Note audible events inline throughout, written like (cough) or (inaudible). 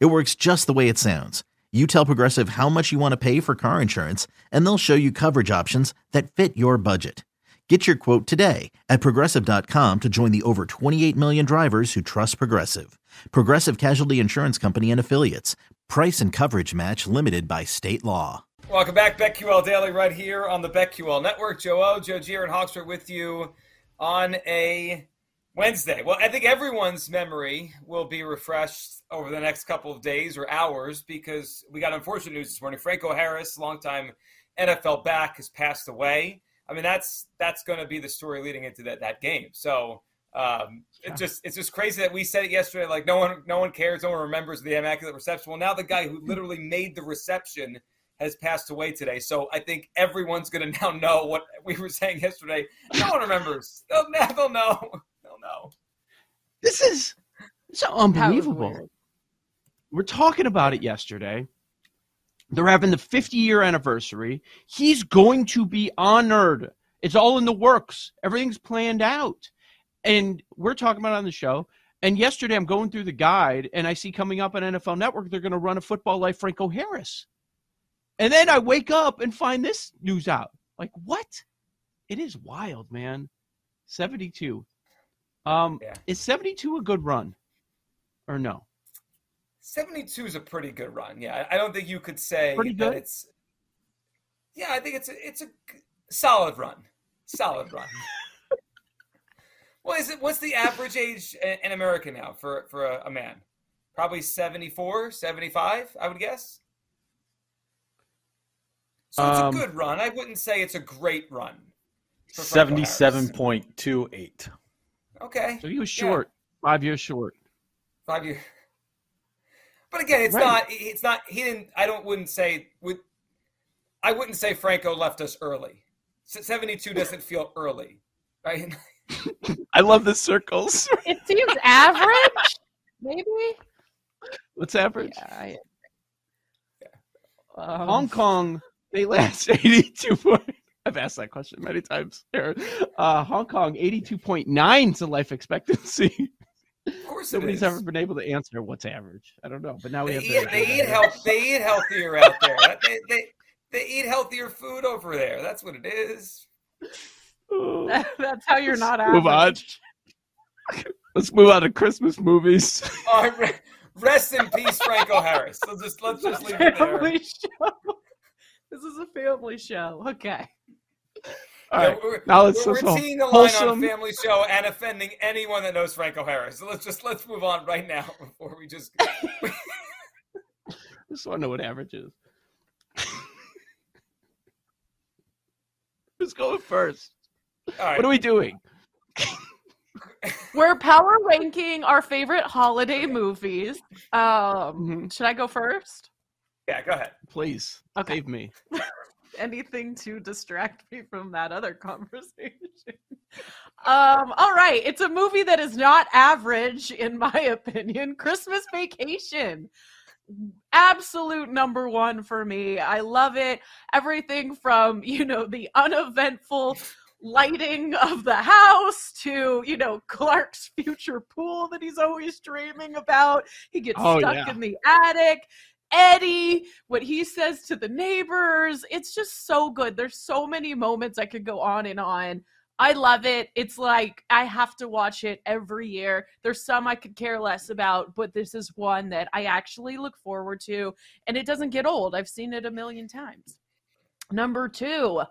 It works just the way it sounds. You tell Progressive how much you want to pay for car insurance, and they'll show you coverage options that fit your budget. Get your quote today at progressive.com to join the over 28 million drivers who trust Progressive. Progressive Casualty Insurance Company and Affiliates. Price and coverage match limited by state law. Welcome back, BetQL Daily, right here on the BetQL Network. Joe O, Joe Gier, and Hawksworth with you on a Wednesday. Well, I think everyone's memory will be refreshed over the next couple of days or hours because we got unfortunate news this morning. Franco Harris, longtime NFL back, has passed away. I mean, that's that's going to be the story leading into that, that game. So um, it's just it's just crazy that we said it yesterday. Like no one no one cares, no one remembers the immaculate reception. Well, now the guy who literally made the reception has passed away today. So I think everyone's going (laughs) to now know what we were saying yesterday. No one remembers. They'll, (laughs) they'll know. They'll know. This is so unbelievable. We're talking about it yesterday. They're having the 50 year anniversary. He's going to be honored. It's all in the works. Everything's planned out. And we're talking about on the show. And yesterday I'm going through the guide and I see coming up on NFL Network, they're going to run a football life Franco Harris. And then I wake up and find this news out. Like, what? It is wild, man. 72. Um, yeah. Is 72 a good run or no? 72 is a pretty good run. Yeah. I don't think you could say that it's. Yeah, I think it's a, it's a solid run. Solid run. What is it? What's the average age in America now for, for a, a man? Probably 74, 75, I would guess. So it's um, a good run. I wouldn't say it's a great run. 77.28. Okay. So he was Yeah. short, five years short. five years. But again, it's Right. not. It's not. He didn't. I don't. Wouldn't say. Would. I wouldn't say Franco left us early. Seventy-two doesn't feel early, right? (laughs) I love the circles. (laughs) It seems average, maybe. What's average? Yeah. I, um, Hong Kong, they last (laughs) 82 point. I've asked that question many times. Aaron. Uh, Hong Kong, 82.9 to life expectancy. Of course, Nobody's is. ever been able to answer what's average. I don't know, but now we They have. eat, they eat health. They eat healthier out there. They, they they eat healthier food over there. That's what it is. Oh, (laughs) that's how you're not move on. Let's move on to Christmas movies. All right, re- rest in peace, Franco Harris. So just let's just leave it there. Family (laughs) show. This is a family show. Okay. All Yeah, right, we're, now let's we're, let's we're teeing the line on wholesome. Family Show and offending anyone that knows Franco Harris. So let's just let's move on right now (laughs) before we just. (laughs) Just want to know what average is. (laughs) Who's going first? All right. What are we doing? We're power ranking our favorite holiday movies. Um, Mhm. should I go first? Yeah, go ahead. Please Okay. save me. Anything to distract me from that other conversation. um, all right. It's a movie that is not average, in my opinion. Christmas Vacation. Absolute number one for me. I love it. Everything from, you know, the uneventful lighting of the house to, you know, Clark's future pool that he's always dreaming about. He gets Oh, stuck yeah. in the attic. Eddie, what he says to the neighbors. It's just so good. There's so many moments I could go on and on. I love it. It's like I have to watch it every year. There's some I could care less about, but this is one that I actually look forward to, and it doesn't get old. I've seen it a million times. Number two,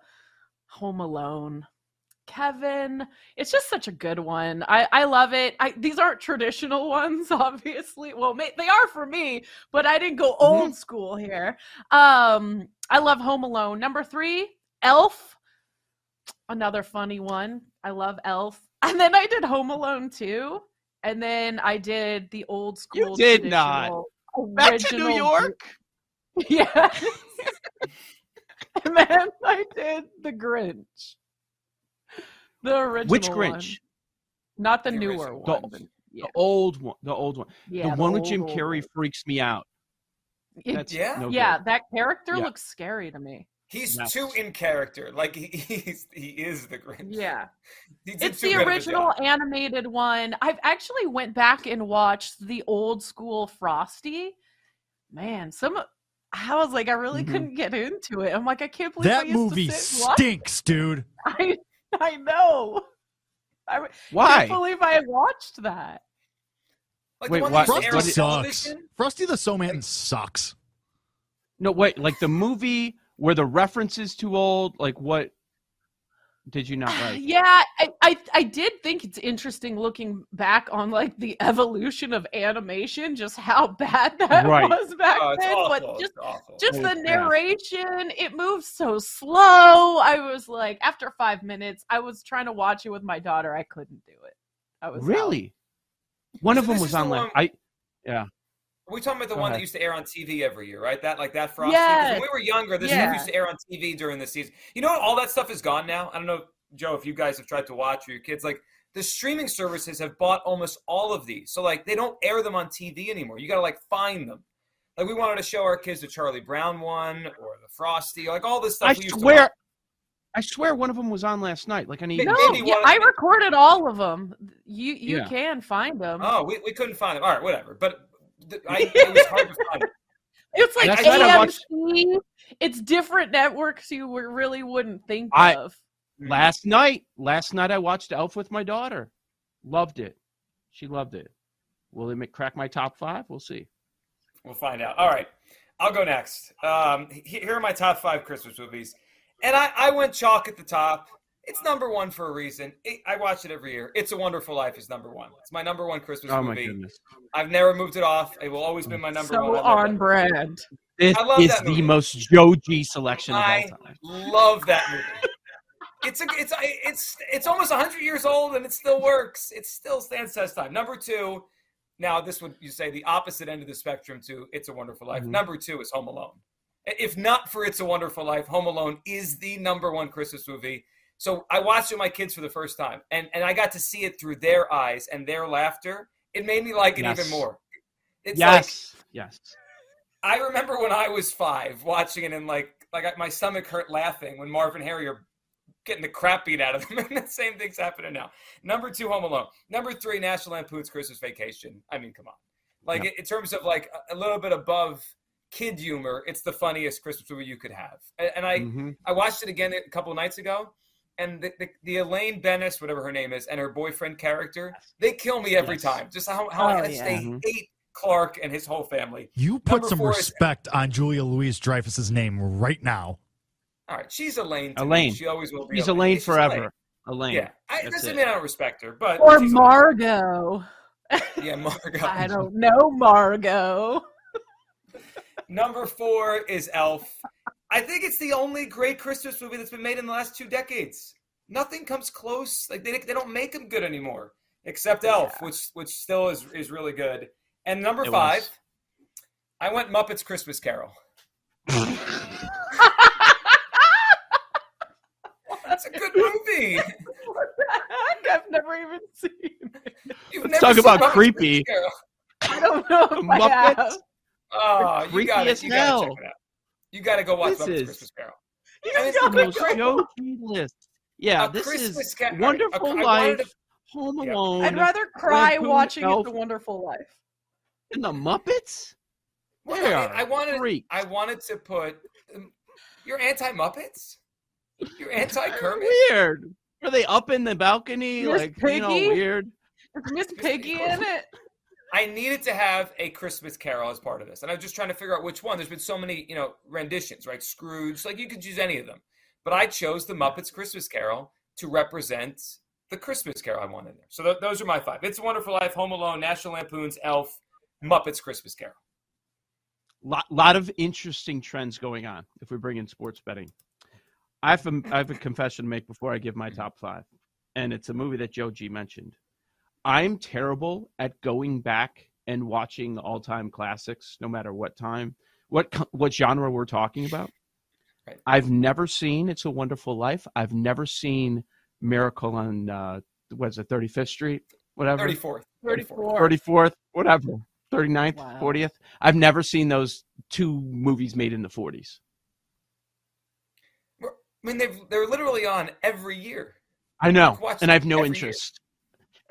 Home Alone. Kevin, it's just such a good one. I, I love it. I, these aren't traditional (laughs) ones, obviously. Well, may, they are for me, but I didn't go old school here. Um, I love Home Alone. Number three, Elf. Another funny one. I love Elf. (laughs) And then I did Home Alone too. And then I did the old school. You did not. Back to New York. (laughs) Yeah. and then I did the Grinch. The original. Which one. Grinch? Not the, The newer original. one. The- but- yeah. The old one. The old one. yeah, the one with Jim Carrey one. freaks me out. It- Yeah? no yeah, good. that character Yeah. looks scary to me. He's Yes. too in character. Like he, (laughs) he's he is the Grinch. Yeah. (laughs) It's the good of a original animated one. I've actually went back and watched the old school Frosty. Man, some I was like, I really Mhm. couldn't get into it. I'm like, I can't believe I That used movie to sit and watch- stinks, dude. (laughs) I (laughs) I know. I can't Why? believe I watched that. Like Wait, the one what- that used to air on Frosty sucks. television? Frosty the Snowman sucks. No, wait. Like the movie where the references too old. Like what? Did you not like? Yeah, I, I I did think it's interesting looking back on like the evolution of animation, just how (laughs) bad that Right. was back Oh, it's then. awful. But just it's awful. just Oh, the yeah. narration, it moves so slow. I was like, after five minutes, I was trying to watch it with my daughter. I couldn't do it. I was out. Really? One of them was on last. one- I yeah. Are we talking about the Go one that uh-huh. used to air on TV every year, right? That like that Frosty. 'Cause Yes. When we were younger, this Yeah. stuff used to air on TV during the season. You know what? All that stuff is gone now. I don't know, Joe, if you guys have tried to watch or your kids. Like the streaming services have bought almost all of these, so like they don't air them on TV anymore. You got to like find them. Like we wanted to show our kids the Charlie Brown one or the Frosty, like all this stuff. I we used swear. watch. I swear one of them was on last night. Like I need. No, yeah, I recorded all of them. You you Yeah. can find them. Oh, we, we couldn't find them. All right, whatever. But th- I, it was hard to find. (laughs) It's like Last watched- AMC. It's different networks you really wouldn't think I- of. Last night, last night I watched Elf with my daughter. Loved it. She loved it. Will it make, crack my top five? We'll see. We'll find out. All right, I'll go next. Um, here are my top five Christmas movies, and I, I went chalk at the top. It's number one for a reason. It, I watch it every year. It's a Wonderful Life is number one. It's my number one Christmas Oh my movie. goodness. I've never moved it off. It will always be my number so one. I love on brand. This I love is that the most Joe G selection of I all time. love that movie. It's a, it's it's it's almost 100 years old and it still works. It still stands test time. Number two, now this would you say the opposite end of the spectrum to It's a Wonderful Life. Mhm. Number two is Home Alone. If not for It's a Wonderful Life, Home Alone is the number one Christmas movie. So I watched it with my kids for the first time, and and I got to see it through their eyes and their laughter. It made me like it Yes. even more. It's like Yes. yes. I remember when I was five watching it and like like my stomach hurt laughing when Marv and Harry are getting the crap beat out of them. (laughs) and the same thing's happening now. Number two, Home Alone. Number three, National Lampoon's Christmas Vacation. I mean, come on. Like Yep. in terms of like a- little bit above kid humor, it's the funniest Christmas movie you could have. And, I Mhm. I watched it again a couple nights ago. And the, the, the Elaine Benes, whatever her name is, and her boyfriend character, they kill me every Yes. time. Just how, how Oh, much yeah. they Mhm. hate Clark and his whole family. You put Number some four is- respect on Julia Louise Dreyfus's name right now. All right, she's Elaine. to me. Elaine. She always will be. He's Elaine She's forever. Elaine. Yeah, I, That's doesn't it. mean I don't respect her, but Or Margo. (laughs) Yeah, Margo. (laughs) I don't know Margo. (laughs) Number four is Elf. I think it's the only great Christmas movie that's been made in the last two decades. Nothing comes close. Like they, they don't make them good anymore, except Elf, which which still is is really good. And number It five, was. I went Muppets Christmas Carol. (laughs) That's a good movie. What the heck? I've never even seen it. You've Let's never talk about Muppets creepy. I don't know if I Muppets? have. Oh, you Creepy got as You got to hell. check it out. You got to go watch This Muppets is- Christmas Carol. You I mean, just it's got the me most Most crazy. Joe list. Yeah, A this Christmas is ca- all right, Wonderful a- I Life, to- Home Yeah. Alone, I'd rather cry Lampoon watching Elf. it The Wonderful Life. and the Muppets. Well, They I, are I wanted. freaks. I wanted to put. Um, you're anti Muppets. You're (laughs) anti Kermit. Weird. Are they up in the balcony? Miss like you know, weird. Is Miss Piggy in it? (laughs) I needed to have a Christmas Carol as part of this, and I was just trying to figure out which one. There's been so many, you know, renditions, right? Scrooge, like you could use any of them, but I chose the Muppets Christmas Carol to represent the Christmas Carol I wanted there. So th- those are my five: It's a Wonderful Life, Home Alone, National Lampoon's Elf, Muppets Christmas Carol. lot, lot of interesting trends going on if we bring in sports betting. I have a, I have a confession to make before I give my top five, and it's a movie that Joe G mentioned. I'm terrible at going back and watching all-time classics, no matter what time, what what genre we're talking about. Right. I've never seen It's a Wonderful Life. I've never seen Miracle on uh, was it 35th Street, whatever. 34th. 34th. 34th, whatever. 39th, wow. 40th. I've never seen those two movies made in the 40s. I mean, they've, they're literally on every year. I know, and I have no interest.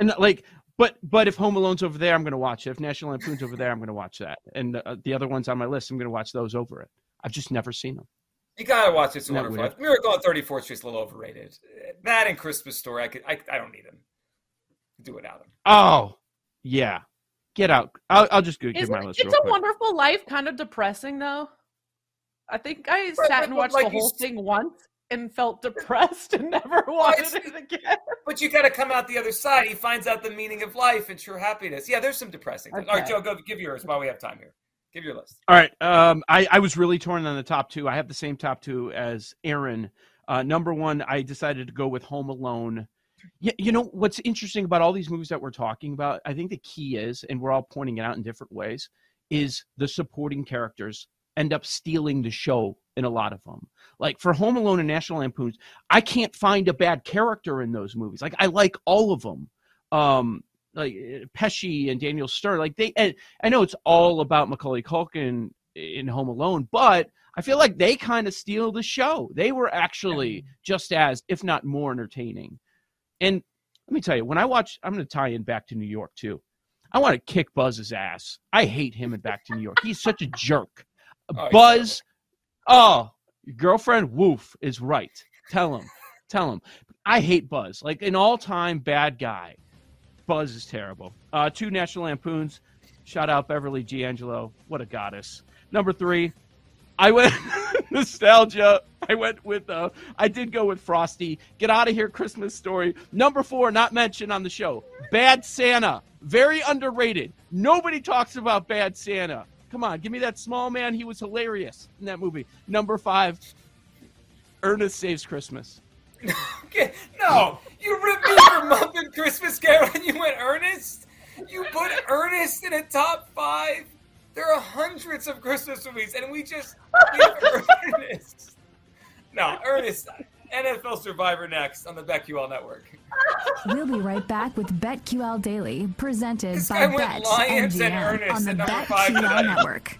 Year. And like, but but if Home Alone's over there, I'm going to watch it. If National Lampoon's over there, I'm going to watch that. And uh, the other ones on my list, I'm going to watch those over it. I've just never seen them. You gotta watch It's a Wonderful Life. Miracle on 34th Street's a little overrated. That and Christmas Story, I could, I, I don't need them. Do without them. Oh, yeah. Get out. I'll, I'll just go give my list. It's a quick. Wonderful Life kind of depressing though. I think I but, sat and watched like the whole thing once and felt depressed and (laughs) never wanted it again. But you got to come out the other side. He finds out the meaning of life and true happiness. Yeah, there's some depressing. Okay. All right, Joe, go give yours while we have time here. Give your list. All right. Um, I, I was really torn on the top two. I have the same top two as Aaron. Uh, number one, I decided to go with Home Alone. Yeah, you know what's interesting about all these movies that we're talking about? I think the key is, and we're all pointing it out in different ways, is the supporting characters end up stealing the show in a lot of them. Like for Home Alone and National Lampoons, I can't find a bad character in those movies. Like I like all of them. Um, like Pesci and Daniel Stern. Like they, and I know it's all about Macaulay Culkin in Home Alone, but I feel like they kind of steal the show. They were actually just as, if not more, entertaining. And let me tell you, when I watch, I'm going to tie in Back to New York too. I want to kick Buzz's ass. I hate him in Back to New York. He's such a jerk. Oh, Buzz, oh, your girlfriend Woof is right. Tell him, tell him. I hate Buzz, like an all-time bad guy. Buzz is terrible. Uh, two National Lampoons. Shout out Beverly D'Angelo. What a goddess. Number three, I went (laughs) nostalgia. I went with uh, I did go with Frosty. Get out of here, Christmas story. Number four, not mentioned on the show. Bad Santa. Very underrated. Nobody talks about Bad Santa. Come on, give me that small man. He was hilarious in that movie. Number five, Ernest Saves Christmas. no, you ripped me for Muppet Christmas Carol and you went Ernest? You put Ernest in a top five? There are hundreds of Christmas movies and we just Ernest. No, Ernest. NFL Survivor next on the BetQL Network. (laughs) We'll be right back with BetQL Daily, presented this by Bet MGM on the BetQL Network.